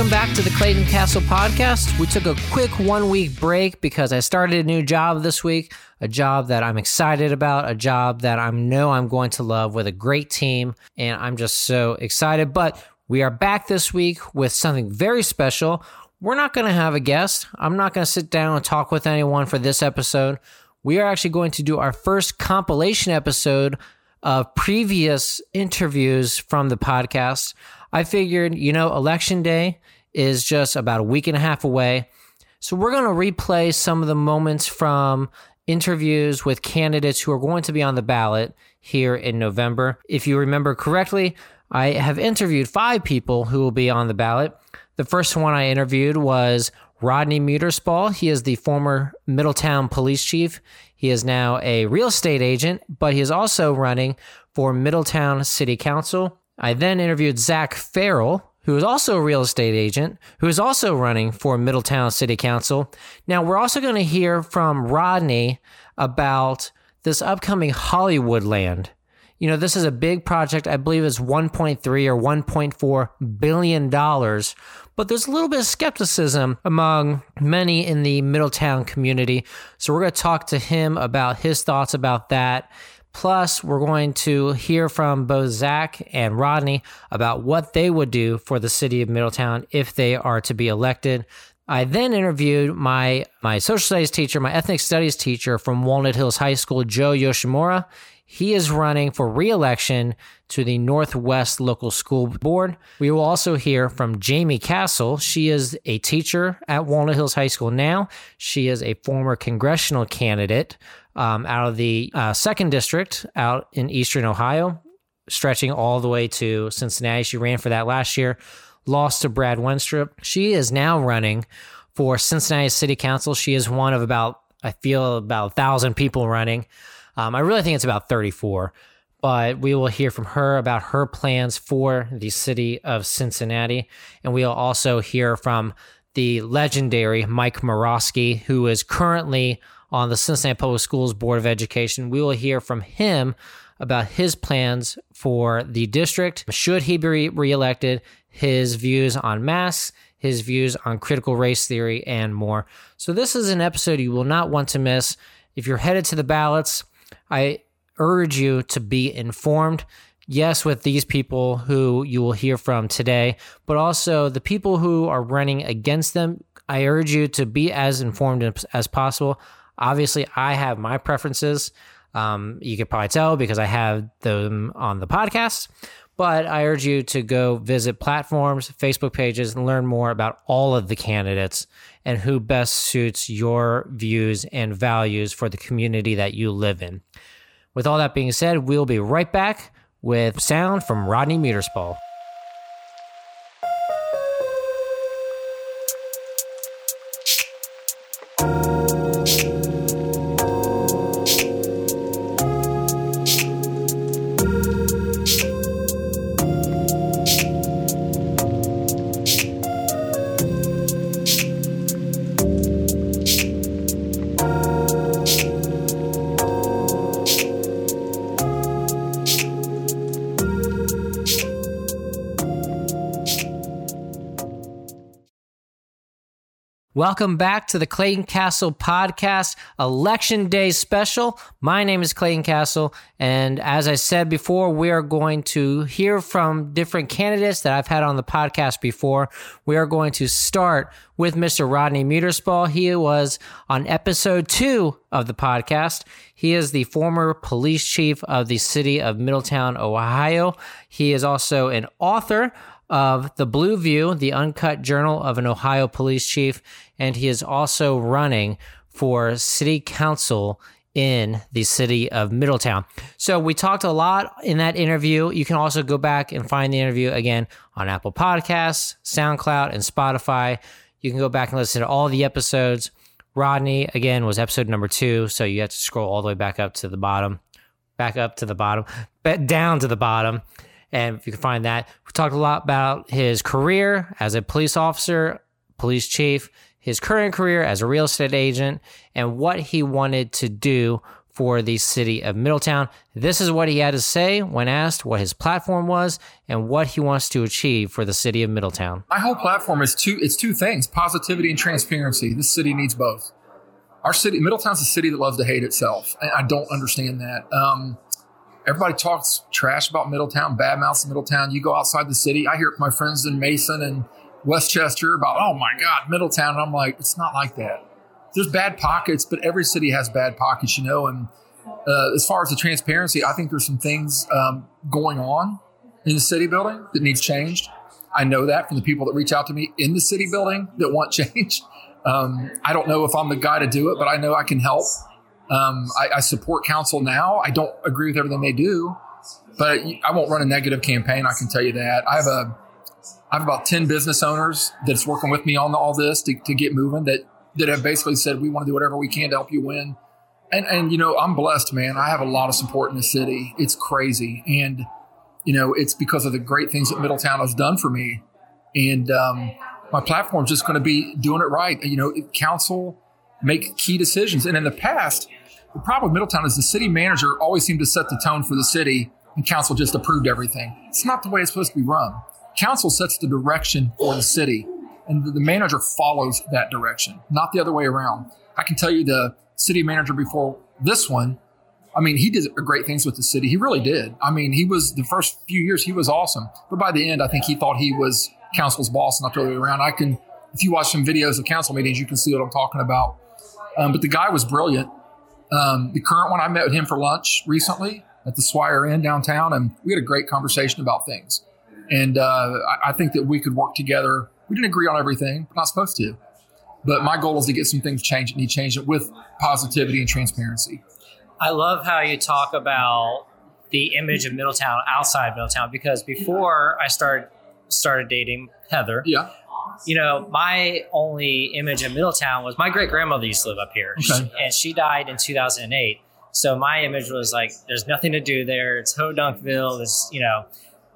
Welcome back to the Clayton Castle podcast. We took a quick one week break because I started a new job this week, a job that I'm excited about, a job that I know I'm going to love with a great team, and I'm just so excited. But we are back this week with something very special. We're not going to have a guest. I'm not going to sit down and talk with anyone for this episode. We are actually going to do our first compilation episode of previous interviews from the podcast. I figured, you know, election day is just about a week and a half away. So we're going to replay some of the moments from interviews with candidates who are going to be on the ballot here in November. If you remember correctly, I have interviewed five people who will be on the ballot. The first one I interviewed was Rodney Muterspaw. He is the former Middletown police chief. He is now a real estate agent, but he is also running for Middletown City Council. I then interviewed Zack Ferrell, who is also a real estate agent, who is also running for Middletown City Council. Now, we're also going to hear from Rodney about this upcoming Hollywoodland. You know, this is a big project. I believe it's 1.3 or 1.4 billion dollars, but there's a little bit of skepticism among many in the Middletown community. So we're going to talk to him about his thoughts about that Plus, we're going to hear from both Zack and Rodney about what they would do for the city of Middletown if they are to be elected. I then interviewed my my social studies teacher, my ethnic studies teacher from Walnut Hills High School, Joe Yoshimura. He is running for re-election to the Northwest Local School Board. We will also hear from Jaime Castle. She is a teacher at Walnut Hills High School now. She is a former congressional candidate um, out of the uh, second district out in eastern Ohio, stretching all the way to Cincinnati. She ran for that last year, lost to Brad Wenstrup. She is now running for Cincinnati City Council. She is one of about, I feel, about a thousand people running. Um, I really think it's about 34 but we will hear from her about her plans for the city of Cincinnati. And we'll also hear from the legendary Mike Moroski, who is currently on the Cincinnati Public Schools Board of Education. We will hear from him about his plans for the district. Should he be reelected, his views on masks, his views on critical race theory, and more. So, this is an episode you will not want to miss. If you're headed to the ballots, I urge you to be informed. Yes, with these people who you will hear from today, but also the people who are running against them. I urge you to be as informed as possible. Obviously, I have my preferences. Um, you could probably tell because I have them on the podcast. But I urge you to go visit platforms, Facebook pages, and learn more about all of the candidates and who best suits your views and values for the community that you live in. With all that being said, we'll be right back with sound from Rodney Muterspaw. Welcome back to the Clayton Castle podcast, Election Day special. My name is Clayton Castle, and as I said before, we are going to hear from different candidates that I've had on the podcast before. We are going to start with Mr. Rodney Muterspaw. He was on episode two of the podcast. He is the former police chief of the city of Middletown, Ohio. He is also an author of the Blue View, the uncut journal of an Ohio police chief, and he is also running for city council in the city of Middletown. So we talked a lot in that interview. You can also go back and find the interview again on Apple Podcasts, SoundCloud, and Spotify. You can go back and listen to all the episodes. Rodney, again, was episode number two. So you have to scroll all the way back up to the bottom, back up to the bottom, but down to the bottom. And if you can find that, we talked a lot about his career as a police officer, police chief, his current career as a real estate agent, and what he wanted to do for the city of Middletown. This is what he had to say when asked what his platform was and what he wants to achieve for the city of Middletown. My whole platform is two it's two things, positivity and transparency. This city needs both. Our city Middletown's a city that loves to hate itself. I don't understand that. Um, everybody talks trash about Middletown, bad mouths Middletown. You go outside the city, I hear my friends in Mason and Westchester about, oh my God, Middletown. And I'm like, it's not like that there's bad pockets, but every city has bad pockets, you know. And uh, as far as the transparency, I think there's some things um, going on in the city building that needs changed. I know that from the people that reach out to me in the city building that want change. Um, I don't know if I'm the guy to do it, but I know I can help. Um, I, I, support council now. I don't agree with everything they do, but I won't run a negative campaign. I can tell you that. I have a, I have about ten business owners that's working with me on all this to, to get moving. That that have basically said we want to do whatever we can to help you win. And and you know, I'm blessed, man. I have a lot of support in the city. It's crazy, and you know, it's because of the great things that Middletown has done for me. And um, my platform is just going to be doing it right. You know, council make key decisions. And in the past, the problem with Middletown is the city manager always seemed to set the tone for the city, and council just approved everything. It's not the way it's supposed to be run. Council sets the direction for the city and the manager follows that direction, not the other way around. I can tell you the city manager before this one, I mean, he did great things with the city. He really did. I mean, he was the first few years he was awesome, but by the end, I think he thought he was council's boss, and not the other way around. I can, if you watch some videos of council meetings, you can see what I'm talking about. Um, but the guy was brilliant. Um, the current one, I met with him for lunch recently at the Swire Inn downtown, and we had a great conversation about things. And uh, I, I think that we could work together we didn't agree on everything. We're not supposed to. But my goal is to get some things changed, and he changed it with positivity and transparency. I love how you talk about the image of Middletown outside Middletown because before I started started dating Heather, yeah, you know, my only image of Middletown was my great grandmother used to live up here, okay. and she died in 2008. So my image was like, there's nothing to do there. It's Hodunkville. It's you know,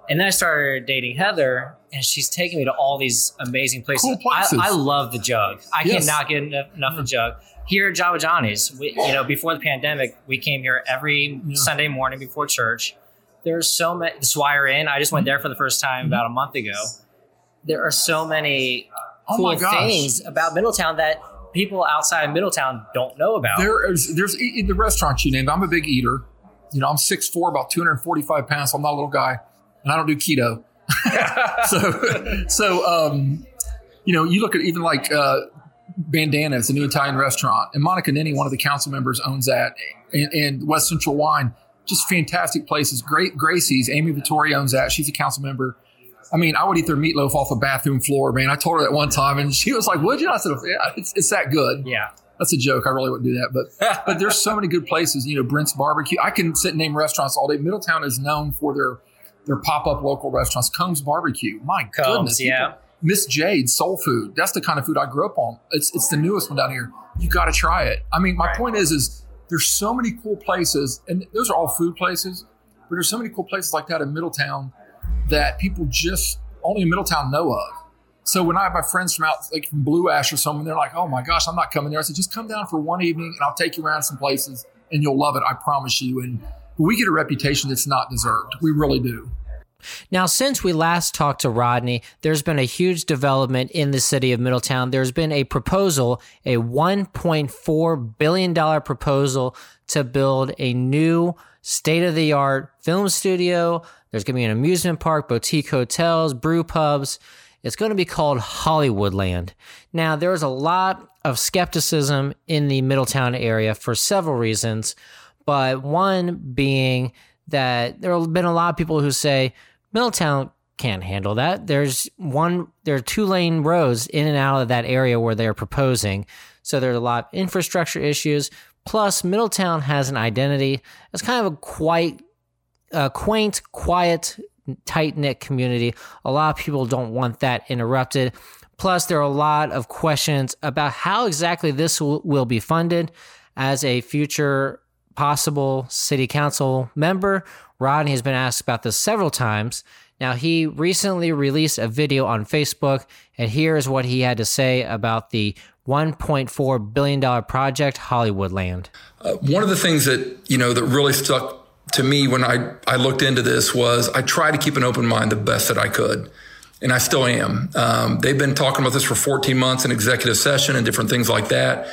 and then I started dating Heather, and she's taking me to all these amazing places. Cool places. I, I, love the jug. I yes. cannot get enough, enough of jug. Here at Java Johnny's, we, you know, before the pandemic, we came here every yeah. Sunday morning before church. There's so many. The Swire Inn. I just went mm-hmm. there for the first time mm-hmm. about a month ago. There are so many oh cool things about Middletown that people outside of Middletown don't know about. There is there's the restaurant you named. I'm a big eater. You know, I'm 6'4", about 245 pounds. So I'm not a little guy and I don't do keto. so, so um, you know, you look at even like uh, Bandana, it's a new Italian restaurant, and Monica Nenni, one of the council members, owns that, and, and West Central Wine, just fantastic places. Great Gracie's, Ami Vitori owns that. She's a council member. I mean, I would eat their meatloaf off a bathroom floor, man. I told her that one time, and she was like, "Would you?" I said, "Yeah, it's, it's that good." Yeah. That's a joke. I really wouldn't do that, but but there's so many good places. You know, Brent's Barbecue. I can sit and name restaurants all day. Middletown is known for their their pop up local restaurants. Combs Barbecue, my Combs, goodness, yeah. Miss Jade Soul Food. That's the kind of food I grew up on. It's it's the newest one down here. You got to try it. I mean, my right. point is, is there's so many cool places, and those are all food places, but there's so many cool places like that in Middletown that people just only in Middletown know of. So when I have my friends from out, like from Blue Ash or something, they're like, "Oh my gosh, I'm not coming there." I said, "Just come down for one evening, and I'll take you around some places, and you'll love it. I promise you." And we get a reputation that's not deserved. We really do. Now, since we last talked to Rodney, there's been a huge development in the city of Middletown. There's been a proposal, a $1.4 billion proposal to build a new state of the art film studio. There's going to be an amusement park, boutique hotels, brew pubs. It's going to be called Hollywoodland. Now, there's a lot of skepticism in the Middletown area for several reasons, but one being that there have been a lot of people who say, Middletown can't handle that. There's one, there are two lane roads in and out of that area where they're proposing. So there's a lot of infrastructure issues. Plus, Middletown has an identity as kind of a quite quaint, quiet, tight knit community. A lot of people don't want that interrupted. Plus, there are a lot of questions about how exactly this will, be funded. As a future possible city council member, Rodney has been asked about this several times. Now, he recently released a video on Facebook, and here's what he had to say about the $1.4 billion project, Hollywoodland. Uh, one of the things that, you know, that really stuck to me when I, I looked into this was I tried to keep an open mind the best that I could. And I still am. Um, they've been talking about this for 14 months in executive session and different things like that.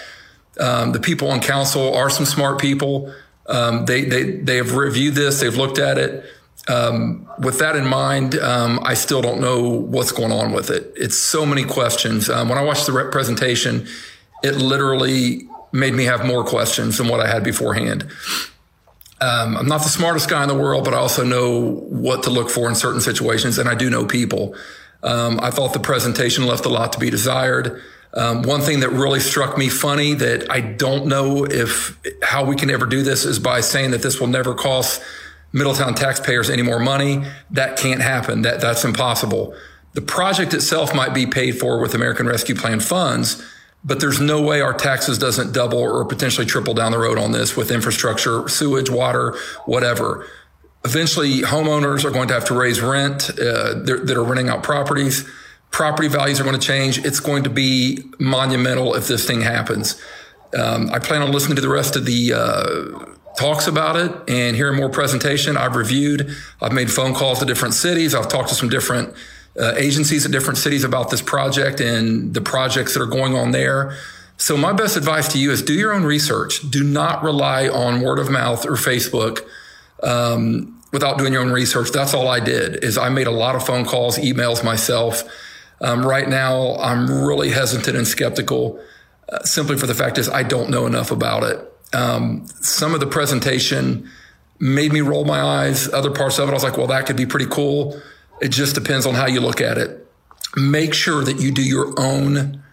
Um, the people on council are some smart people. Um, they, they, they have reviewed this, they've looked at it. Um, with that in mind, um, I still don't know what's going on with it. It's so many questions. Um, when I watched the presentation, it literally made me have more questions than what I had beforehand. Um, I'm not the smartest guy in the world, but I also know what to look for in certain situations, and I do know people. Um, I thought the presentation left a lot to be desired. Um, one thing that really struck me funny that I don't know if how we can ever do this is by saying that this will never cost Middletown taxpayers any more money. That can't happen. That that's impossible. The project itself might be paid for with American Rescue Plan funds, but there's no way our taxes doesn't double or potentially triple down the road on this with infrastructure, sewage, water, whatever. Eventually, homeowners are going to have to raise rent uh, that are renting out properties. Property values are going to change. It's going to be monumental if this thing happens. Um, I plan on listening to the rest of the uh, talks about it and hearing more presentation. I've reviewed, I've made phone calls to different cities. I've talked to some different uh, agencies at different cities about this project and the projects that are going on there. So my best advice to you is do your own research. Do not rely on word of mouth or Facebook um, without doing your own research. That's all I did. Is I made a lot of phone calls, emails myself. Um, right now, I'm really hesitant and skeptical, uh, simply for the fact is I don't know enough about it. Um, some of the presentation made me roll my eyes. Other parts of it, I was like, well, that could be pretty cool. It just depends on how you look at it. Make sure that you do your own,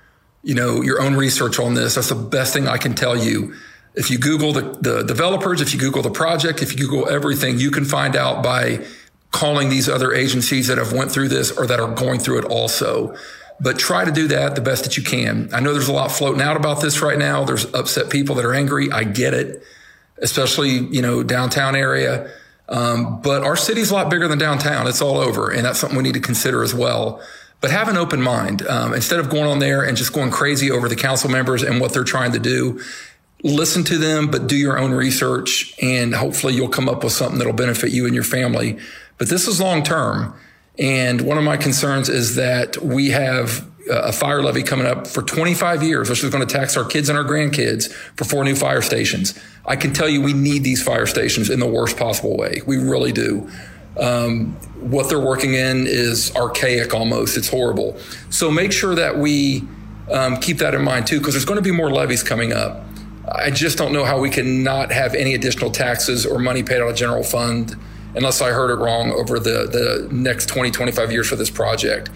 you know, your own research on this. That's the best thing I can tell you. If you Google the, the developers, if you Google the project, if you Google everything, you can find out by calling these other agencies that have went through this or that are going through it also but try to do that the best that you can. I know there's a lot floating out about this right now. There's upset people that are angry. I get it, especially, you know, downtown area. Um, but our city's a lot bigger than downtown. It's all over. And that's something we need to consider as well. But have an open mind. Um, instead of going on there and just going crazy over the council members and what they're trying to do, listen to them, but do your own research and hopefully you'll come up with something that'll benefit you and your family. But this is long term. And one of my concerns is that we have a fire levy coming up for 25 years, which is going to tax our kids and our grandkids for four new fire stations. I can tell you we need these fire stations in the worst possible way. We really do. Um, what they're working in is archaic almost. It's horrible. So make sure that we um, keep that in mind too, because there's going to be more levies coming up. I just don't know how we can not have any additional taxes or money paid out of general fund unless I heard it wrong over the, the next 20, 25 years for this project.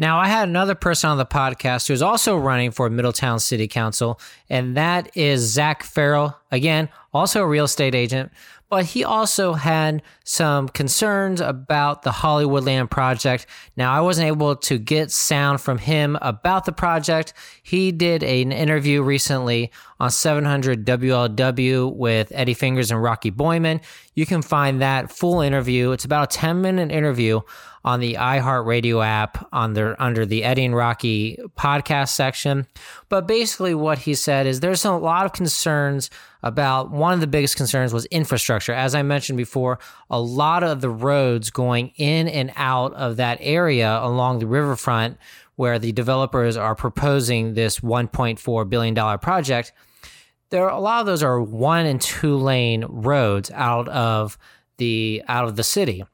Now, I had another person on the podcast who's also running for Middletown City Council, and that is Zack Ferrell. Again, also a real estate agent, but he also had some concerns about the Hollywoodland project. Now, I wasn't able to get sound from him about the project. He did an interview recently on 700 WLW with Eddie Fingers and Rocky Boiman. You can find that full interview. It's about a 10 minute interview on the iHeartRadio app on their under the Eddie and Rocky podcast section. But basically what he said is there's a lot of concerns about one of the biggest concerns was infrastructure. As I mentioned before, a lot of the roads going in and out of that area along the riverfront where the developers are proposing this $1.4 billion project, there are, a lot of those are one and two lane roads out of the out of the city.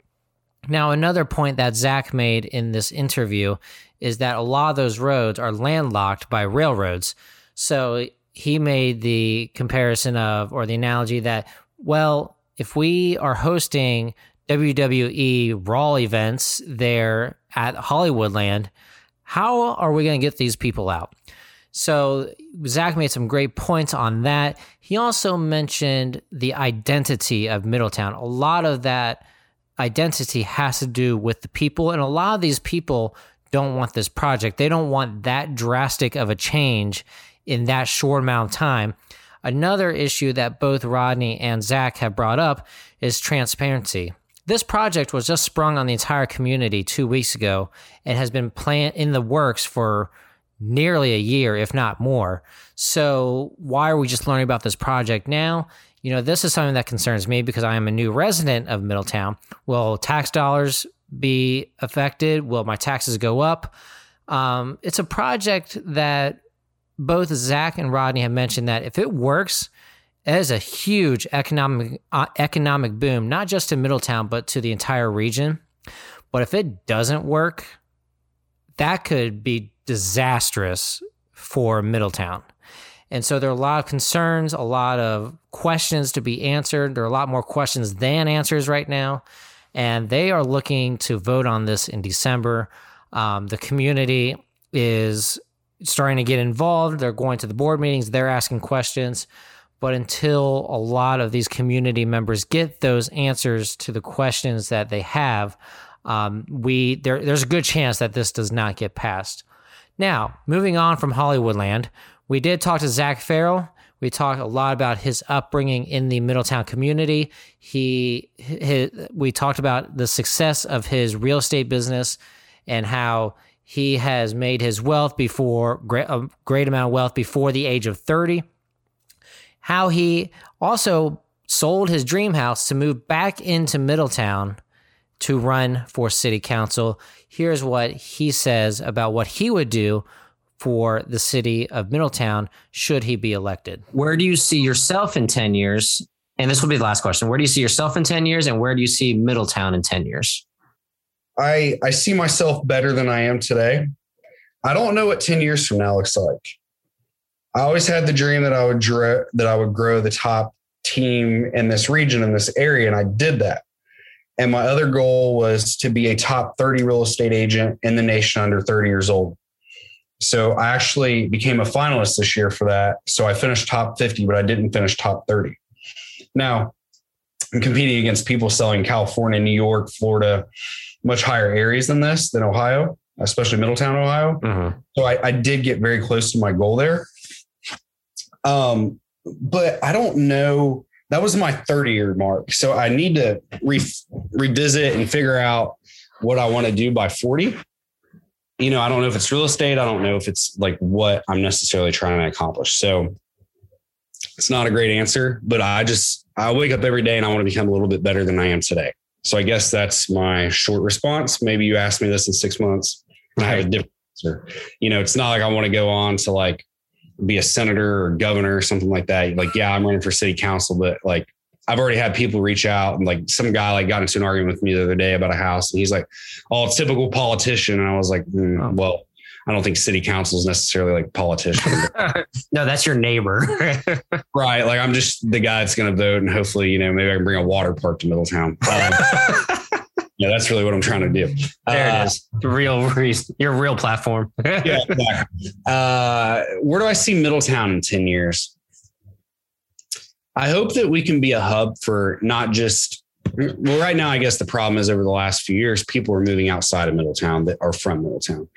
Now, another point that Zack made in this interview is that a lot of those roads are landlocked by railroads. So he made the comparison of, or the analogy that, well, if we are hosting WWE Raw events there at Hollywoodland, how are we going to get these people out? So Zack made some great points on that. He also mentioned the identity of Middletown. A lot of that identity has to do with the people, and a lot of these people don't want this project. They don't want that drastic of a change in that short amount of time. Another issue that both Rodney and Zack have brought up is transparency. This project was just sprung on the entire community two weeks ago and has been planned in the works for nearly a year, if not more. So, why are we just learning about this project now? You know, this is something that concerns me because I am a new resident of Middletown. Will tax dollars be affected? Will my taxes go up? Um, it's a project that both Zack and Rodney have mentioned that if it works, it is a huge economic uh, economic boom, not just to Middletown but to the entire region. But if it doesn't work, that could be disastrous for Middletown. And so there are a lot of concerns, a lot of questions to be answered. There are a lot more questions than answers right now. And they are looking to vote on this in December. Um, the community is starting to get involved. They're going to the board meetings, they're asking questions. But until a lot of these community members get those answers to the questions that they have, um, we there, there's a good chance that this does not get passed. Now, moving on from Hollywoodland, we did talk to Zack Ferrell. We talked a lot about his upbringing in the Middletown community. He, his, we talked about the success of his real estate business and how he has made his wealth before a great amount of wealth before the age of 30. How he also sold his dream house to move back into Middletown to run for city council. Here's what he says about what he would do for the city of Middletown should he be elected. Where do you see yourself in 10 years? And this will be the last question. Where do you see yourself in 10 years and where do you see Middletown in 10 years? I I see myself better than I am today. I don't know what 10 years from now looks like. I always had the dream that I would that I would grow the top team in this region in this area and I did that. And my other goal was to be a top 30 real estate agent in the nation under 30 years old. So I actually became a finalist this year for that. So I finished top 50, but I didn't finish top 30. Now, I'm competing against people selling California, New York, Florida, much higher areas than this, than Ohio, especially Middletown, Ohio. Mm-hmm. So I, I, did get very close to my goal there. Um, but I don't know that was my 30 year mark. So I need to re- revisit and figure out what I want to do by 40. You know, I don't know if it's real estate. I don't know if it's like what I'm necessarily trying to accomplish. So it's not a great answer, but I just, I wake up every day and I want to become a little bit better than I am today. So I guess that's my short response. Maybe you ask me this in six months. I have a different answer. You know, it's not like I want to go on to like be a senator or governor or something like that. Like, yeah, I'm running for city council, but like I've already had people reach out and like some guy like got into an argument with me the other day about a house and he's like, oh, typical politician. And I was like, mm, well, I don't think city council is necessarily like politician. no, that's your neighbor. right. Like I'm just the guy that's going to vote and hopefully, you know, maybe I can bring a water park to Middletown. Um, yeah, that's really what I'm trying to do. There uh, it is. The real, your real platform. yeah, exactly. Uh, where do I see Middletown in 10 years? I hope that we can be a hub for not just well, right now, I guess the problem is over the last few years, people are moving outside of Middletown that are from Middletown.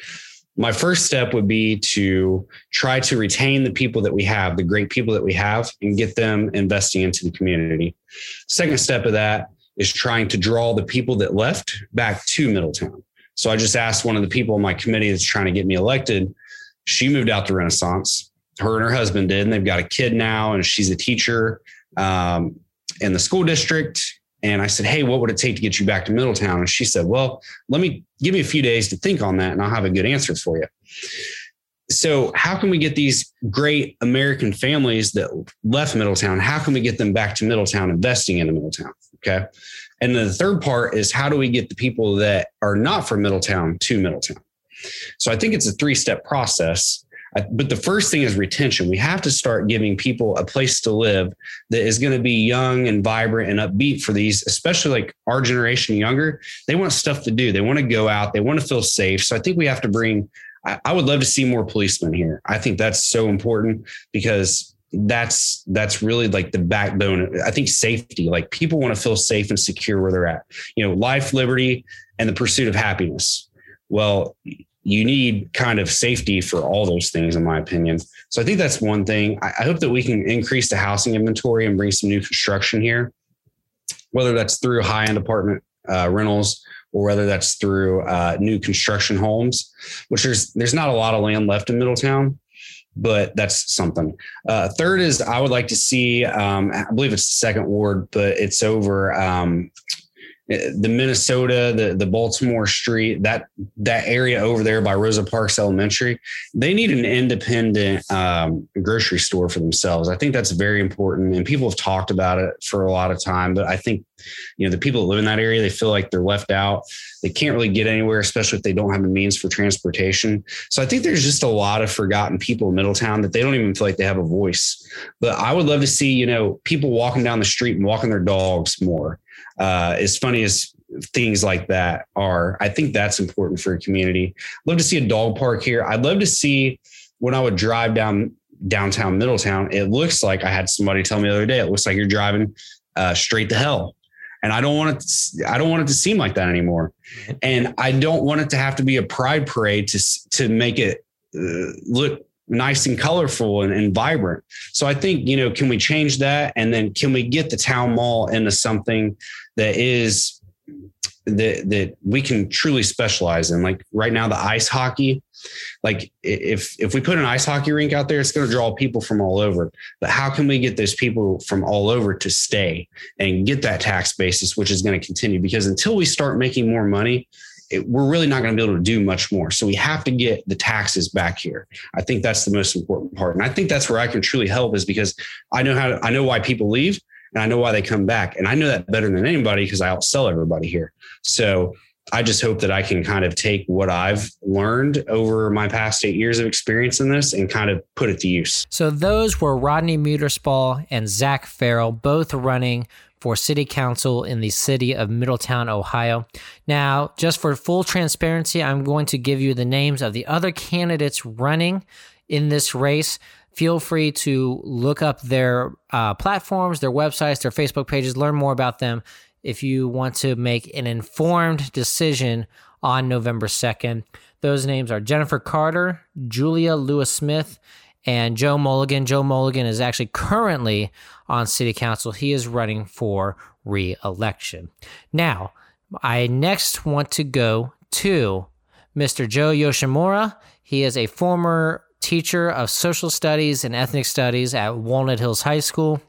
My first step would be to try to retain the people that we have, the great people that we have, and get them investing into the community. Second step of that is trying to draw the people that left back to Middletown. So I just asked one of the people on my committee that's trying to get me elected. She moved out to Renaissance. Her and her husband did, and they've got a kid now, and she's a teacher um, in the school district. And I said, Hey, what would it take to get you back to Middletown? And she said, Well, let me give me a few days to think on that, and I'll have a good answer for you. So, how can we get these great American families that left Middletown? How can we get them back to Middletown, investing in Middletown? Okay. And then the third part is how do we get the people that are not from Middletown to Middletown? So I think it's a three step process. But the first thing is retention. We have to start giving people a place to live that is going to be young and vibrant and upbeat for these, especially like our generation younger. They want stuff to do. They want to go out. They want to feel safe. So I think we have to bring, I would love to see more policemen here. I think that's so important because that's that's really like the backbone i think safety like people want to feel safe and secure where they're at you know life liberty and the pursuit of happiness well you need kind of safety for all those things in my opinion so i think that's one thing i, I hope that we can increase the housing inventory and bring some new construction here whether that's through high end apartment uh, rentals or whether that's through uh, new construction homes, which there's there's not a lot of land left in Middletown, but that's something. Uh, third is I would like to see. Um, I believe it's the second ward, but it's over um, the Minnesota, the the Baltimore Street, that that area over there by Rosa Parks Elementary, they need an independent um, grocery store for themselves. I think that's very important, and people have talked about it for a lot of time. But I think you know the people that live in that area, they feel like they're left out. They can't really get anywhere, especially if they don't have the means for transportation. So I think there's just a lot of forgotten people in Middletown that they don't even feel like they have a voice. But I would love to see you know people walking down the street and walking their dogs more uh, as funny as things like that are, I think that's important for a community. I'd love to see a dog park here. I'd love to see when I would drive down downtown Middletown, it looks like I had somebody tell me the other day, it looks like you're driving uh, straight to hell. And I don't want it. To, I don't want it to seem like that anymore. And I don't want it to have to be a pride parade to to make it uh, look nice and colorful and, and, vibrant. So I think, you know, can we change that? And then can we get the town mall into something that is that that we can truly specialize in? Like right now, the ice hockey, like if if we put an ice hockey rink out there, it's going to draw people from all over. But how can we get those people from all over to stay and get that tax basis, which is going to continue? Because until we start making more money, it, we're really not going to be able to do much more. So we have to get the taxes back here. I think that's the most important part. And I think that's where I can truly help is because I know how to, I know why people leave and I know why they come back. And I know that better than anybody because I outsell everybody here. So I just hope that I can kind of take what I've learned over my past eight years of experience in this and kind of put it to use. So those were Rodney Muterspaw and Zack Ferrell, both running for city council in the city of Middletown, Ohio. Now, just for full transparency, I'm going to give you the names of the other candidates running in this race. Feel free to look up their uh, platforms, their websites, their Facebook pages, learn more about them if you want to make an informed decision on November 2nd. Those names are Jennifer Carter, Julia Lewis Smith, and Joe Mulligan. Joe Mulligan is actually currently on city council. He is running for re election. Now, I next want to go to Mr. Joe Yoshimura. He is a former teacher of social studies and ethnic studies at Walnut Hills High School.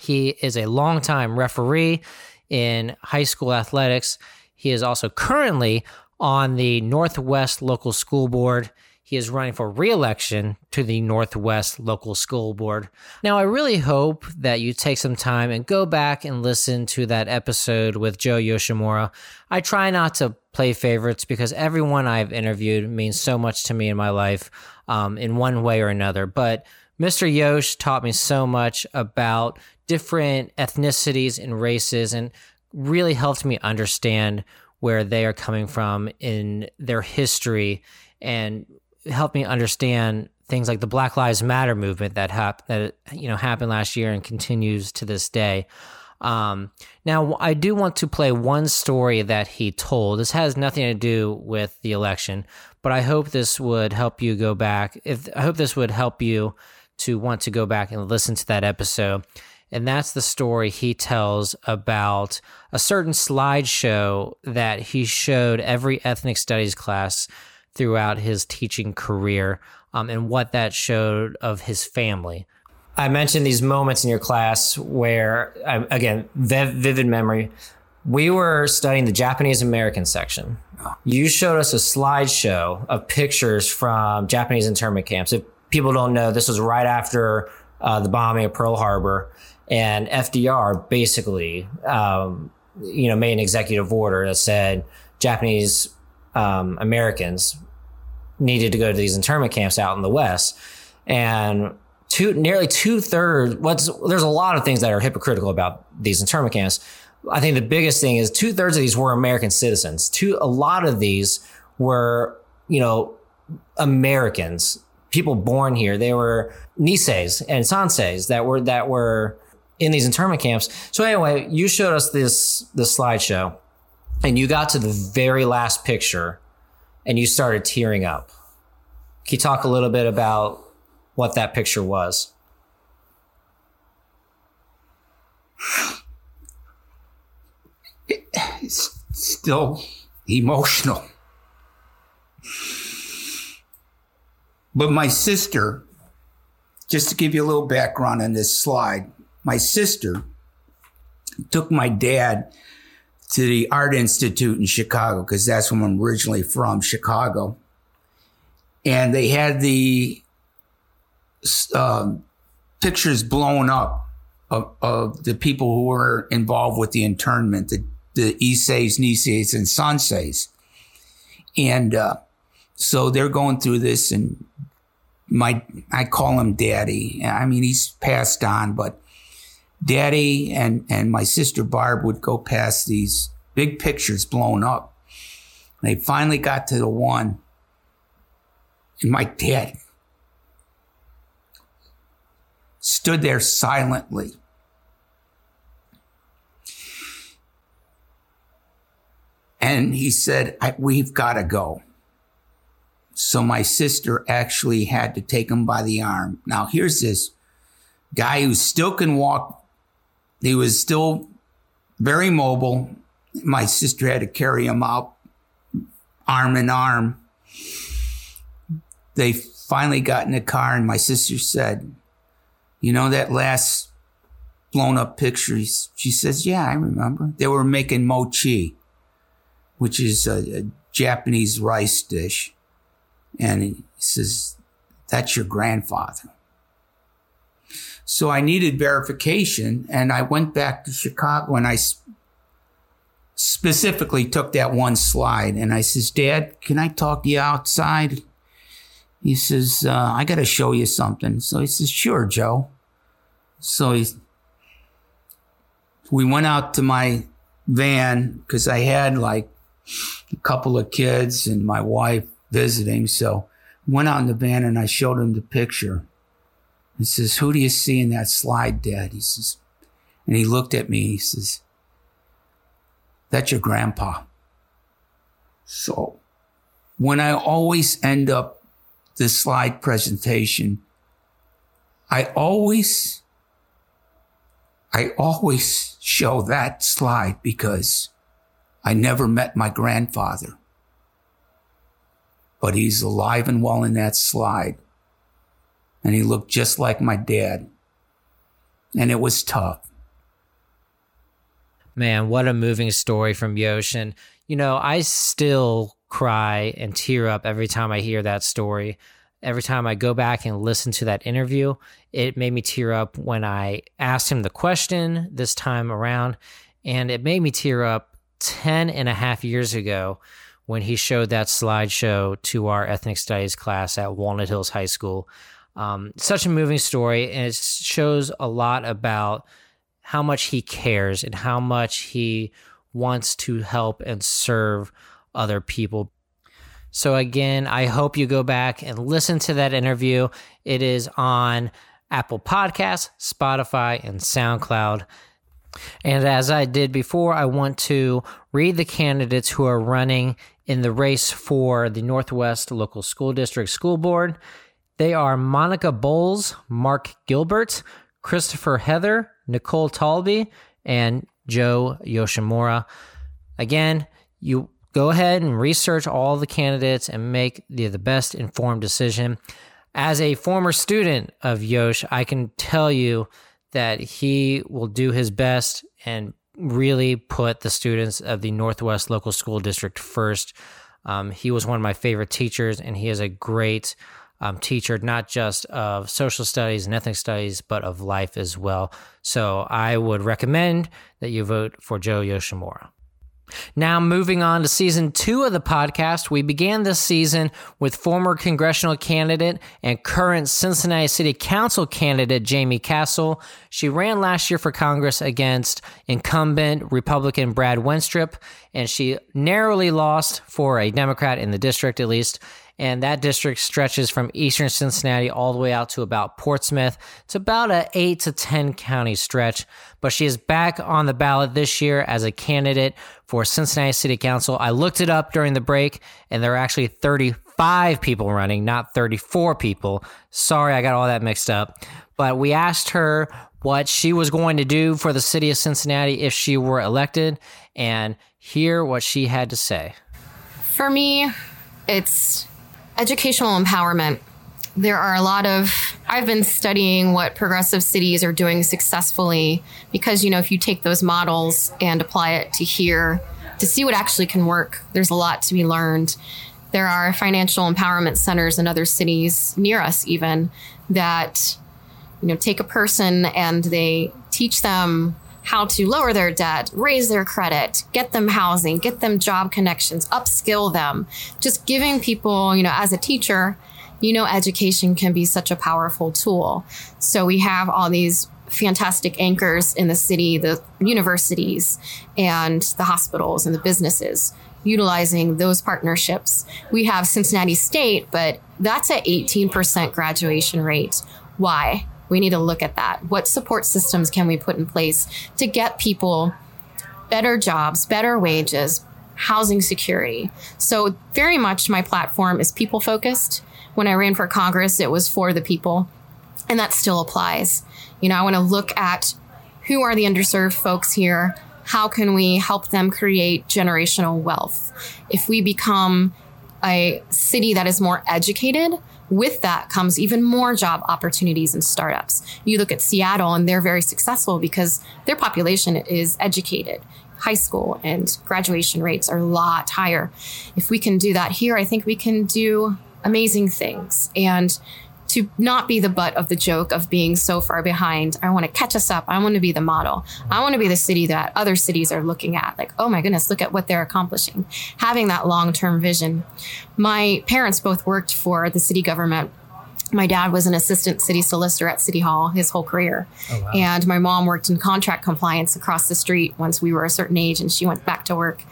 He is a longtime referee in high school athletics. He is also currently on the Northwest Local School Board. He is running for reelection to the Northwest Local School Board. Now, I really hope that you take some time and go back and listen to that episode with Joe Yoshimura. I try not to play favorites because everyone I've interviewed means so much to me in my life um, in one way or another. But Mr. Yosh taught me so much about different ethnicities and races and really helped me understand where they are coming from in their history and helped me understand things like the Black Lives Matter movement that hap- that you know happened last year and continues to this day. Um, now, I do want to play one story that he told. This has nothing to do with the election, but I hope this would help you go back. If I hope this would help you to want to go back and listen to that episode. And that's the story he tells about a certain slideshow that he showed every ethnic studies class throughout his teaching career um, and what that showed of his family. I mentioned these moments in your class where, um, again, vivid memory. We were studying the Japanese American section. You showed us a slideshow of pictures from Japanese internment camps. If people don't know, this was right after uh, the bombing of Pearl Harbor, and FDR basically, um, you know, made an executive order that said Japanese um, Americans needed to go to these internment camps out in the West. And two, nearly two thirds, what's, there's a lot of things that are hypocritical about these internment camps. I think the biggest thing is two thirds of these were American citizens. Two, a lot of these were, you know, Americans, people born here. They were Niseis and Sanseis that were, that were in these internment camps. So anyway, you showed us this, this slideshow and you got to the very last picture and you started tearing up. Can you talk a little bit about what that picture was? It's, still emotional. But my sister, just to give you a little background on this slide, my sister took my dad to the Art Institute in Chicago because that's where I'm originally from, Chicago. And they had the um, pictures blown up of, of, the people who were involved with the internment, the, the Issei's, Nisei's, and Sansei's. And uh, so they're going through this, and my I call him Daddy. I mean, he's passed on, but Daddy and and my sister Barb would go past these big pictures blown up. They finally got to the one, and my dad stood there silently. And he said, We've got to go. So my sister actually had to take him by the arm. Now, here's this guy who still can walk. He was still very mobile. My sister had to carry him out arm in arm. They finally got in the car, and my sister said, You know, that last blown up picture? She says, Yeah, I remember. They were making mochi, which is a, a Japanese rice dish. And he says, That's your grandfather. So I needed verification and I went back to Chicago and I specifically took that one slide and I says, Dad, can I talk to you outside? He says, uh, I got to show you something. So he says, Sure, Joe. So he, we went out to my van because I had like a couple of kids and my wife visiting. So went out in the van and I showed him the picture. He says, Who do you see in that slide, Dad? He says, and he looked at me. He says, That's your grandpa. So when I always end up the slide presentation, I always, I always show that slide because I never met my grandfather but he's alive and well in that slide. And he looked just like my dad. And it was tough. Man, what a moving story from Yosh. you know, I still cry and tear up every time I hear that story. Every time I go back and listen to that interview, it made me tear up when I asked him the question this time around. And it made me tear up 10 and a half years ago when he showed that slideshow to our ethnic studies class at Walnut Hills High School. Um, such a moving story, and it shows a lot about how much he cares and how much he wants to help and serve other people. So, again, I hope you go back and listen to that interview. It is on Apple Podcasts, Spotify, and SoundCloud. And as I did before, I want to read the candidates who are running in the race for the Northwest Local School District School Board. They are Monica Bowles, Mark Gilbert, Christopher Heather, Nicole Talby, and Joe Yoshimura. Again, you go ahead and research all the candidates and make the, the best informed decision. As a former student of Yosh, I can tell you that he will do his best and really put the students of the Northwest Local School District first. Um, he was one of my favorite teachers, and he is a great um, teacher, not just of social studies and ethnic studies, but of life as well. So I would recommend that you vote for Joe Yoshimura. Now, moving on to season two of the podcast, we began this season with former congressional candidate and current Cincinnati City Council candidate Jaime Castle. She ran last year for Congress against incumbent Republican Brad Wenstrup, and she narrowly lost for a Democrat in the district, at least and that district stretches from eastern Cincinnati all the way out to about Portsmouth. It's about a 8 to 10 county stretch, but she is back on the ballot this year as a candidate for Cincinnati City Council. I looked it up during the break and there are actually 35 people running, not 34 people. Sorry, I got all that mixed up. But we asked her what she was going to do for the city of Cincinnati if she were elected and hear what she had to say. For me, it's educational empowerment. There are a lot of, I've been studying what progressive cities are doing successfully because, you know, if you take those models and apply it to here to see what actually can work, there's a lot to be learned. There are financial empowerment centers in other cities near us, even that you know take a person and they teach them how to lower their debt, raise their credit, get them housing, get them job connections, upskill them. Just giving people, you know, as a teacher, you know, education can be such a powerful tool. So we have all these fantastic anchors in the city, the universities and the hospitals and the businesses utilizing those partnerships. We have Cincinnati State, but that's at 18% graduation rate. Why? We need to look at that. What support systems can we put in place to get people better jobs, better wages, housing security? So, very much my platform is people focused. When I ran for Congress, it was for the people, and that still applies. You know, I want to look at who are the underserved folks here? How can we help them create generational wealth? If we become a city that is more educated, with that comes even more job opportunities and startups. You look at Seattle and they're very successful because their population is educated. High school and graduation rates are a lot higher. If we can do that here, I think we can do amazing things. And to not be the butt of the joke of being so far behind. I want to catch us up. I want to be the model. I want to be the city that other cities are looking at. Like, oh my goodness, look at what they're accomplishing. Having that long term vision. My parents both worked for the city government my dad was an assistant city solicitor at City Hall his whole career. Oh, wow. And my mom worked in contract compliance across the street once we were a certain age and she went back to work.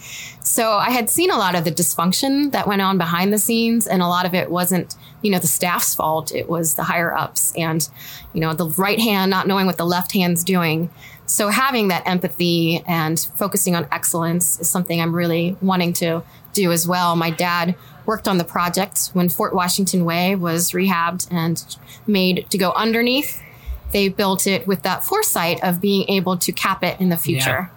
So I had seen a lot of the dysfunction that went on behind the scenes, and a lot of it wasn't, you know, the staff's fault. It was the higher ups and, you know, the right hand not knowing what the left hand's doing. So having that empathy and focusing on excellence is something I'm really wanting to do as well. My dad worked on the project when Fort Washington Way was rehabbed and made to go underneath. They built it with that foresight of being able to cap it in the future.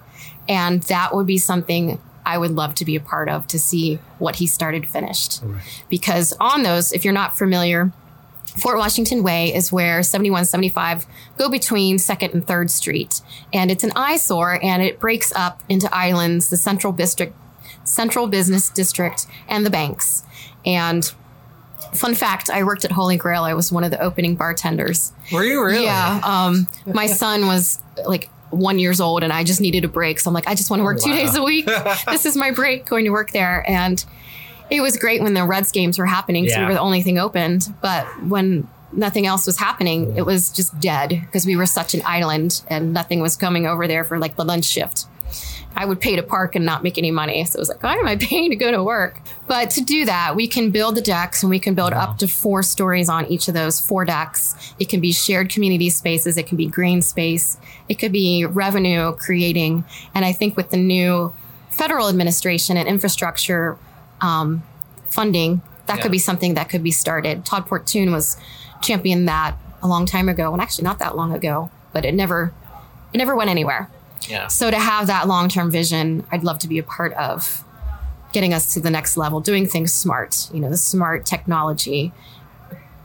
Yeah. And that would be something I would love to be a part of to see what he started finished. Right. Because on those, if you're not familiar, Fort Washington Way is where 71, 75 go between 2nd and 3rd Street. And it's an eyesore and it breaks up into islands, the Central District Central Business District, and the banks. And fun fact, I worked at Holy Grail. I was one of the opening bartenders. Were you really? Yeah. Um, my son was like one years old and I just needed a break. So I'm like, I just want to work oh, wow. two days a week. this is my break going to work there. And it was great when the Reds games were happening because yeah. we were the only thing opened. But when nothing else was happening, it was just dead because we were such an island and nothing was coming over there for like the lunch shift. I would pay to park and not make any money. So it was like, why am I paying to go to work? But to do that, we can build the decks and we can build wow. up to four stories on each of those four decks. It can be shared community spaces, it can be green space, it could be revenue creating. And I think with the new federal administration and infrastructure um, funding, that yeah. could be something that could be started. Todd Portune was championed that a long time ago, and actually not that long ago, but it never it never went anywhere. Yeah. So to have that long term vision, I'd love to be a part of getting us to the next level, doing things smart, you know, the smart technology,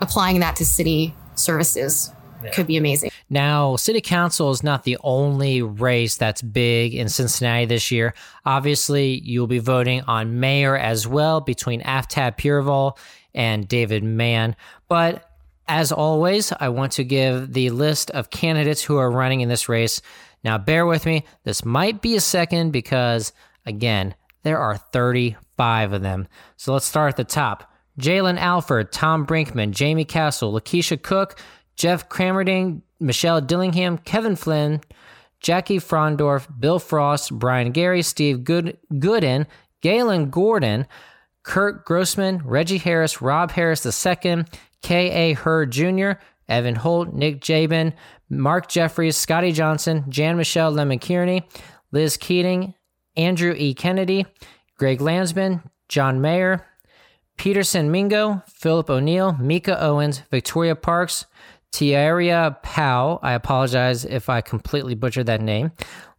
applying that to city services yeah. could be amazing. Now, city council is not the only race that's big in Cincinnati this year. Obviously, you'll be voting on mayor as well between Aftab Pureval and David Mann. But as always, I want to give the list of candidates who are running in this race now, bear with me. This might be a second because, again, there are 35 of them. So let's start at the top. Jalen Alford, Tom Brinkman, Jaime Castle, Lakeisha Cook, Jeff Cramerding, Michelle Dillingham, Kevin Flynn, Jackie Frondorf, Bill Frost, Brian Gary, Steve Good- Gooden, Galen Gordon, Kurt Grossman, Reggie Harris, Rob Harris II, K.A. Hurd Jr., Evan Holt, Nick Jabin, Mark Jeffreys, Scotty Johnson, Jan Michelle Lemon Kearney, Liz Keating, Andrew E. Kennedy, Greg Landsman, John Mayer, Peterson Mingo, Philip O'Neill, Meeka Owens, Victoria Parks, Tiaria Powell, I apologize if I completely butchered that name,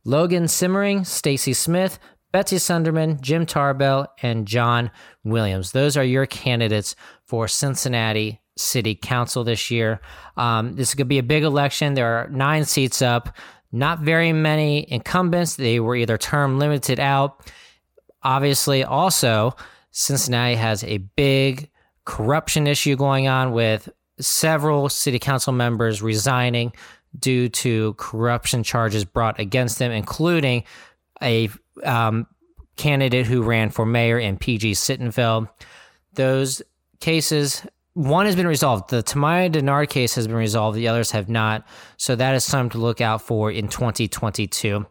Logan Simmering, Stacy Smith, Betsy Sundermann, Jim Tarbell, and John Williams. Those are your candidates for Cincinnati City Council this year. Um, this is going to be a big election. There are nine seats up, not very many incumbents. They were either term limited out. Obviously, also, Cincinnati has a big corruption issue going on with several city council members resigning due to corruption charges brought against them, including a um, candidate who ran for mayor in PG Sittenfeld. Those cases, one has been resolved. The Tamaya Dennard case has been resolved. The others have not. So that is something to look out for in 2022.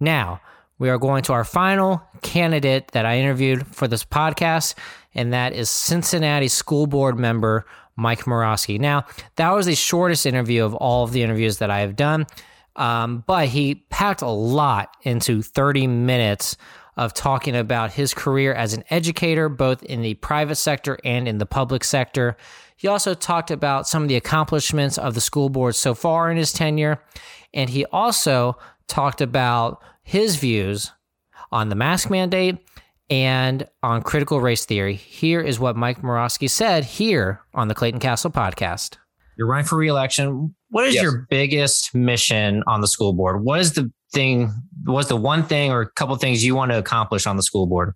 Now, we are going to our final candidate that I interviewed for this podcast, and that is Cincinnati School Board member Mike Moroski. Now, that was the shortest interview of all of the interviews that I have done, um, but he packed a lot into 30 minutes of talking about his career as an educator, both in the private sector and in the public sector. He also talked about some of the accomplishments of the school board so far in his tenure, and he also talked about his views on the mask mandate and on critical race theory. Here is what Mike Moroski said here on the Clayton Castle podcast. You're running for reelection. What is yes. your biggest mission on the school board? What is the thing, what's the one thing or a couple things you want to accomplish on the school board?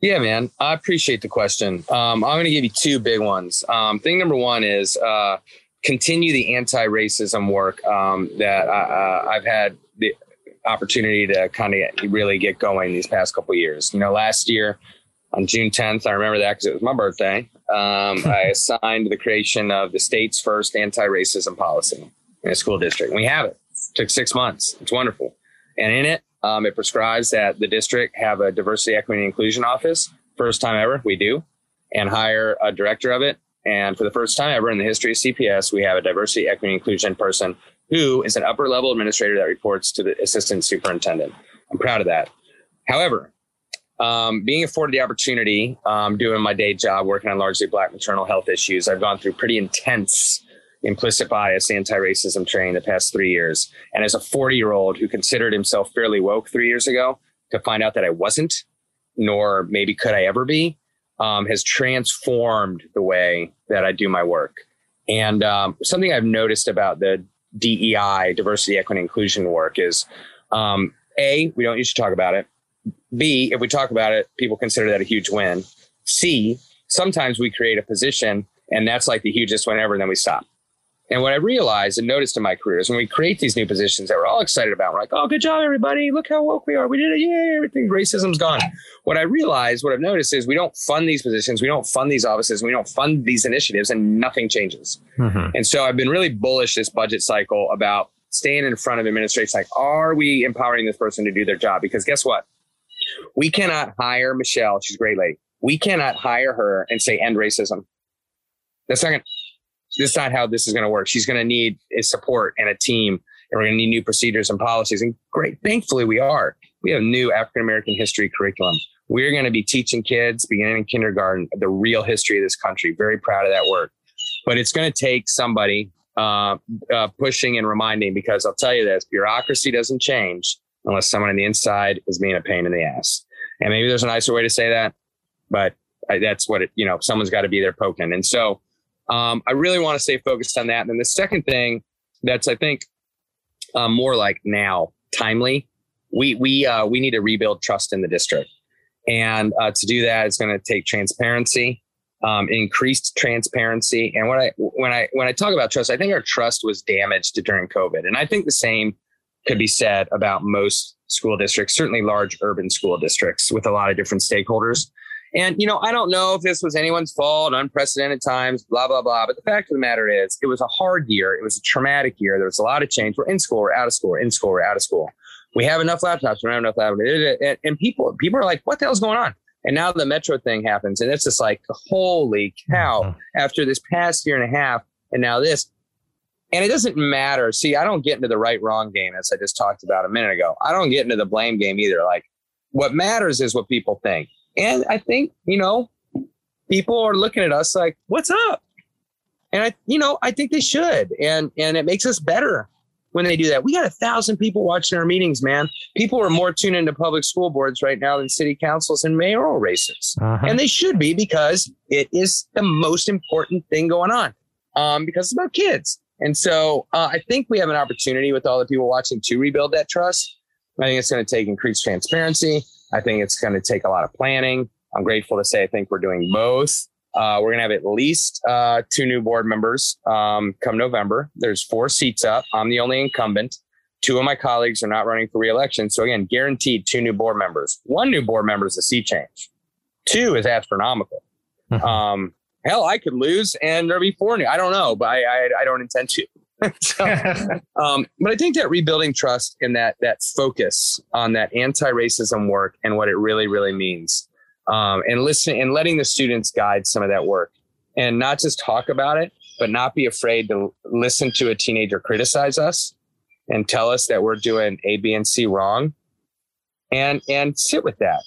Yeah, man, I appreciate the question. Um, I'm going to give you two big ones. Um, thing number one is uh, continue the anti-racism work um, that I, have had the opportunity to kind of really get going these past couple years. You know, last year on June 10th, I remember that because it was my birthday. Um, I signed the creation of the state's first anti-racism policy in a school district. We have it. Took six months. It's wonderful, and in it, um, it prescribes that the district have a diversity, equity, and inclusion office. First time ever, we do, and hire a director of it. And for the first time ever in the history of CPS, we have a diversity, equity, and inclusion person who is an upper level administrator that reports to the assistant superintendent. I'm proud of that. However, um, being afforded the opportunity, um, doing my day job, working on largely black maternal health issues, I've gone through pretty intense implicit bias anti-racism training the past three years. And as a 40 year old who considered himself fairly woke three years ago, to find out that I wasn't, nor maybe could I ever be, um, has transformed the way that I do my work. And um, something I've noticed about the DEI, diversity, equity, inclusion work is um, A, we don't usually talk about it. B, if we talk about it, people consider that a huge win. C, sometimes we create a position and that's like the hugest win ever, and then we stop. And what I realized and noticed in my career is when we create these new positions that we're all excited about, we're like, oh, good job, everybody. Look how woke we are. We did it. Yay, everything, racism's gone. What I realized, what I've noticed is we don't fund these positions, we don't fund these offices, we don't fund these initiatives, and nothing changes. Mm-hmm. And so I've been really bullish this budget cycle about staying in front of administration. Like, are we empowering this person to do their job? Because guess what? We cannot hire Michelle. She's a great lady. We cannot hire her and say end racism. That's not going this is not how this is going to work. She's going to need support and a team, and we're going to need new procedures and policies. And great, thankfully, we are. We have new African American history curriculum. We're going to be teaching kids beginning in kindergarten the real history of this country. Very proud of that work. But it's going to take somebody uh, uh, pushing and reminding because I'll tell you this bureaucracy doesn't change unless someone on the inside is being a pain in the ass. And maybe there's a nicer way to say that, but I, that's what it, you know, someone's got to be there poking. And so um, I really want to stay focused on that. And then the second thing that's, I think, um, more like now, timely, we, we, uh, we need to rebuild trust in the district. And uh, to do that, it's going to take transparency, um, increased transparency. And when I when I when I talk about trust, I think our trust was damaged during COVID, and I think the same could be said about most school districts, certainly large urban school districts with a lot of different stakeholders. And, you know, I don't know if this was anyone's fault, unprecedented times, blah, blah, blah. But the fact of the matter is, it was a hard year. It was a traumatic year. There was a lot of change. We're in school, we're out of school, we're in school, we're out of school. We have enough laptops, we don't have enough laptops. And people, people are like, what the hell's going on? And now the metro thing happens. And it's just like, holy cow, mm-hmm. after this past year and a half, and now this. And it doesn't matter. See, I don't get into the right wrong game, as I just talked about a minute ago. I don't get into the blame game either. Like, what matters is what people think. And I think, you know, people are looking at us like, what's up? And I, you know, I think they should. And and it makes us better when they do that. We got a thousand people watching our meetings, man. People are more tuned into public school boards right now than city councils and mayoral races. Uh-huh. And they should be because it is the most important thing going on. Um, because it's about kids. And so uh, I think we have an opportunity with all the people watching to rebuild that trust. I think it's going to take increased transparency. I think it's going to take a lot of planning. I'm grateful to say I think we're doing both. Uh, we're going to have at least uh, two new board members um, come November. There's four seats up. I'm the only incumbent. Two of my colleagues are not running for reelection. So again, guaranteed two new board members. One new board member is a seat change. Two is astronomical. um, hell, I could lose and there'll be four new. I don't know, but I, I, I don't intend to. so, um, but I think that rebuilding trust and that that focus on that anti-racism work and what it really, really means um, and listening and letting the students guide some of that work and not just talk about it, but not be afraid to listen to a teenager criticize us and tell us that we're doing A, B, and C wrong and, and sit with that.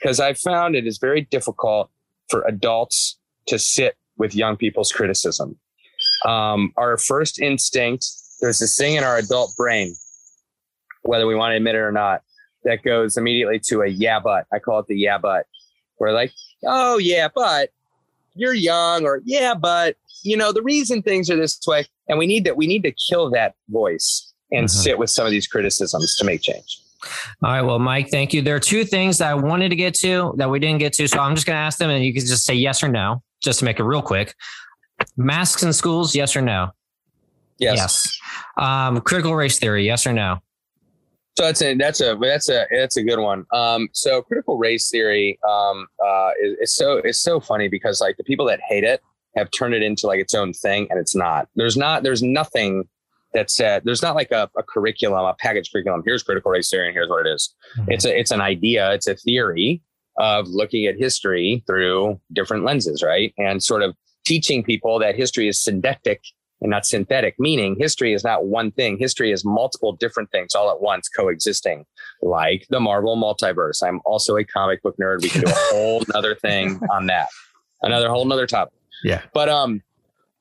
Because I found it is very difficult for adults to sit with young people's criticism. Um, our first instinct, there's this thing in our adult brain, whether we want to admit it or not, that goes immediately to a yeah, but I call it the yeah, but we're like, oh yeah, but you're young or yeah, but you know, the reason things are this way. And we need that, we need to kill that voice and mm-hmm. sit with some of these criticisms to make change. All right. Well, Mike, thank you. There are two things that I wanted to get to that we didn't get to. So I'm just going to ask them and you can just say yes or no, just to make it real quick. Masks in schools, yes or no? Yes. Yes. Um, critical race theory, yes or no? So that's a that's a that's a that's a good one. Um, so critical race theory um, uh, is, is so is so funny because like the people that hate it have turned it into like its own thing, and it's not. There's not. There's nothing that said. There's not like a, a curriculum, a package curriculum. Here's critical race theory, and here's what it is. Mm-hmm. It's a it's an idea. It's a theory of looking at history through different lenses, right? And sort of teaching people that history is synthetic and not synthetic, meaning history is not one thing. History is multiple different things all at once coexisting, like the Marvel multiverse. I'm also a comic book nerd. We can do a whole other thing on that, another whole nother topic. Yeah. But, um,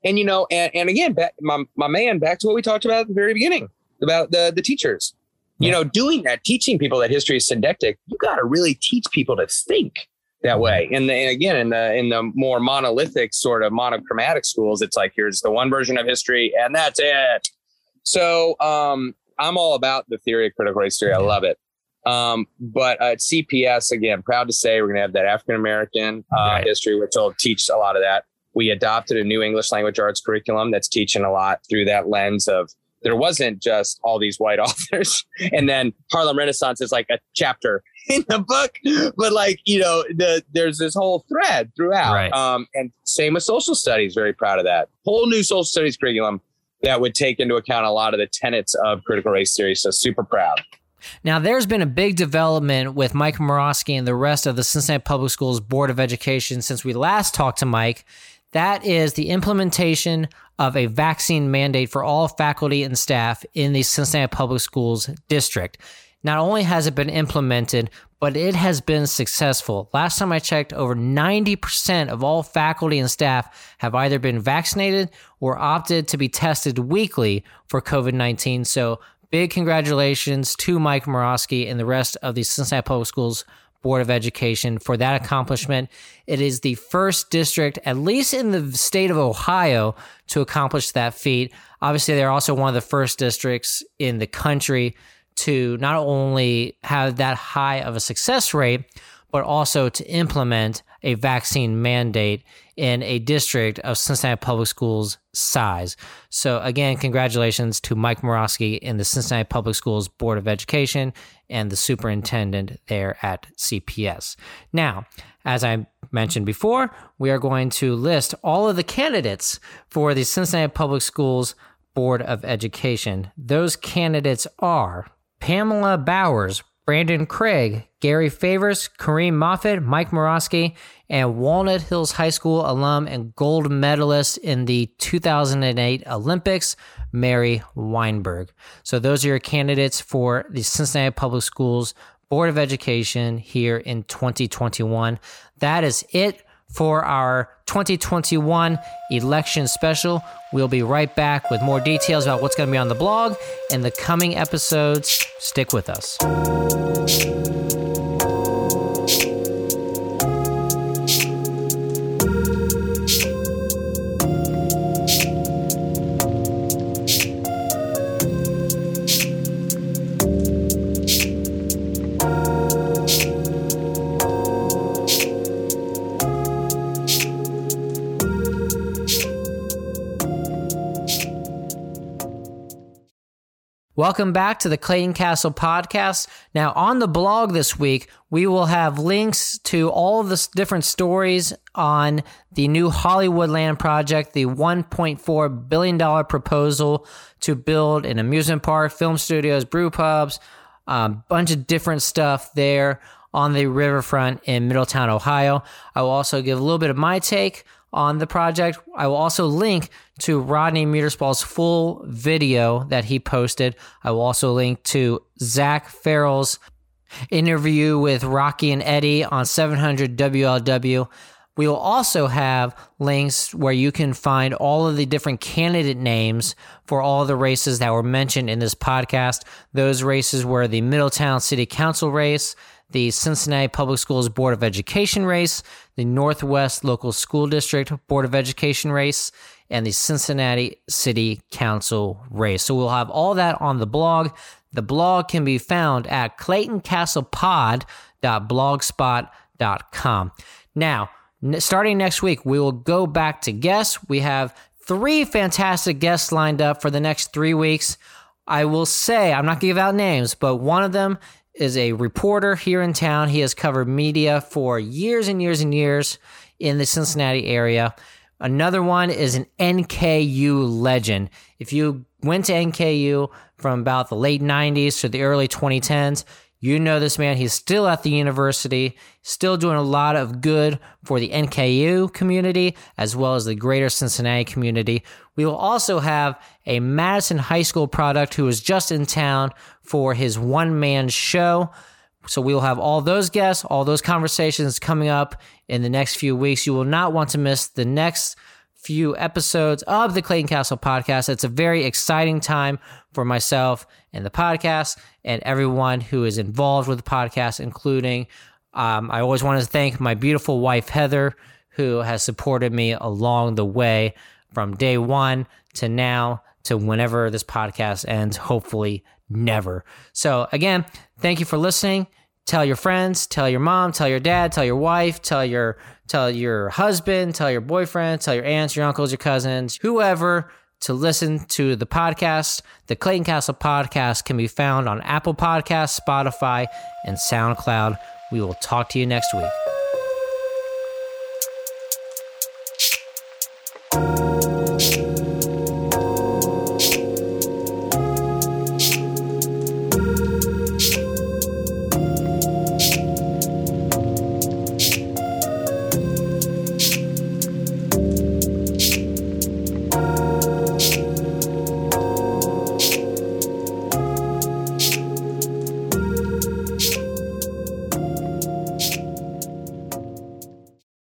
and you know, and, and again, back, my, my man, back to what we talked about at the very beginning about the, the teachers, you know, doing that, teaching people that history is synthetic, you got to really teach people to think that way. And, the, and again, in the in the more monolithic sort of monochromatic schools, it's like here's the one version of history, and that's it. So um, I'm all about the theory of critical race theory. I love it. Um, but at CPS, again, proud to say we're going to have that African American uh, right. history, which will teach a lot of that. We adopted a new English language arts curriculum that's teaching a lot through that lens of there wasn't just all these white authors and then Harlem Renaissance is like a chapter in the book, but like you know, the there's this whole thread throughout. Right. Um, and same with social studies. Very proud of that whole new social studies curriculum that would take into account a lot of the tenets of critical race theory. So super proud. Now, there's been a big development with Mike Moroski and the rest of the Cincinnati Public Schools Board of Education since we last talked to Mike. That is the implementation of a vaccine mandate for all faculty and staff in the Cincinnati Public Schools district. Not only has it been implemented, but it has been successful. Last time I checked, over 90% of all faculty and staff have either been vaccinated or opted to be tested weekly for COVID 19. So, big congratulations to Mike Moroski and the rest of the Cincinnati Public Schools Board of Education for that accomplishment. It is the first district, at least in the state of Ohio, to accomplish that feat. Obviously, they're also one of the first districts in the country to not only have that high of a success rate, but also to implement a vaccine mandate in a district of Cincinnati Public Schools size. So, again, congratulations to Mike Moroski in the Cincinnati Public Schools Board of Education and the superintendent there at CPS. Now, as I mentioned before, we are going to list all of the candidates for the Cincinnati Public Schools Board of Education. Those candidates are Pamela Bowers, Brandon Craig, Gary Favors, Kareem Moffitt, Mike Moroski, and Walnut Hills High School alum and gold medalist in the 2008 Olympics, Mary Wineberg. So those are your candidates for the Cincinnati Public Schools Board of Education here in 2021. That is it for our 2021 election special. We'll be right back with more details about what's going to be on the blog and the coming episodes. Stick with us. Welcome back to the Clayton Castle podcast. Now, on the blog this week, we will have links to all the different stories on the new Hollywoodland project, the $1.4 billion proposal to build an amusement park, film studios, brew pubs, a bunch of different stuff there on the riverfront in Middletown, Ohio. I will also give a little bit of my take on the project. I will also link to Rodney Muterspaw's full video that he posted. I will also link to Zack Ferrell's interview with Rocky and Eddie on 700 WLW. We will also have links where you can find all of the different candidate names for all the races that were mentioned in this podcast. Those races were the Middletown City Council race, the Cincinnati Public Schools Board of Education race, the Northwest Local School District Board of Education race, and the Cincinnati City Council race. So we'll have all that on the blog. The blog can be found at claytoncastlepod.blogspot.com. Now, starting next week, we will go back to guests. We have three fantastic guests lined up for the next three weeks. I will say, I'm not going to give out names, but one of them is a reporter here in town. He has covered media for years and years and years in the Cincinnati area. Another one is an NKU legend. If you went to NKU from about the late 90s to the early 2010s, you know this man. He's still at the university, still doing a lot of good for the NKU community as well as the greater Cincinnati community. We will also have a Madison High School product who is just in town for his one man show. So we will have all those guests, all those conversations coming up in the next few weeks. You will not want to miss the next few episodes of the Clayton Castle podcast. It's a very exciting time for myself and the podcast and everyone who is involved with the podcast, including um, I always want to thank my beautiful wife, Heather, who has supported me along the way from day one to now to whenever this podcast ends, hopefully never. So, again, thank you for listening. Tell your friends, tell your mom, tell your dad, tell your wife, tell your tell your husband, tell your boyfriend, tell your aunts, your uncles, your cousins, whoever to listen to the podcast. The Clayton Castle podcast can be found on Apple Podcasts, Spotify, and SoundCloud. We will talk to you next week.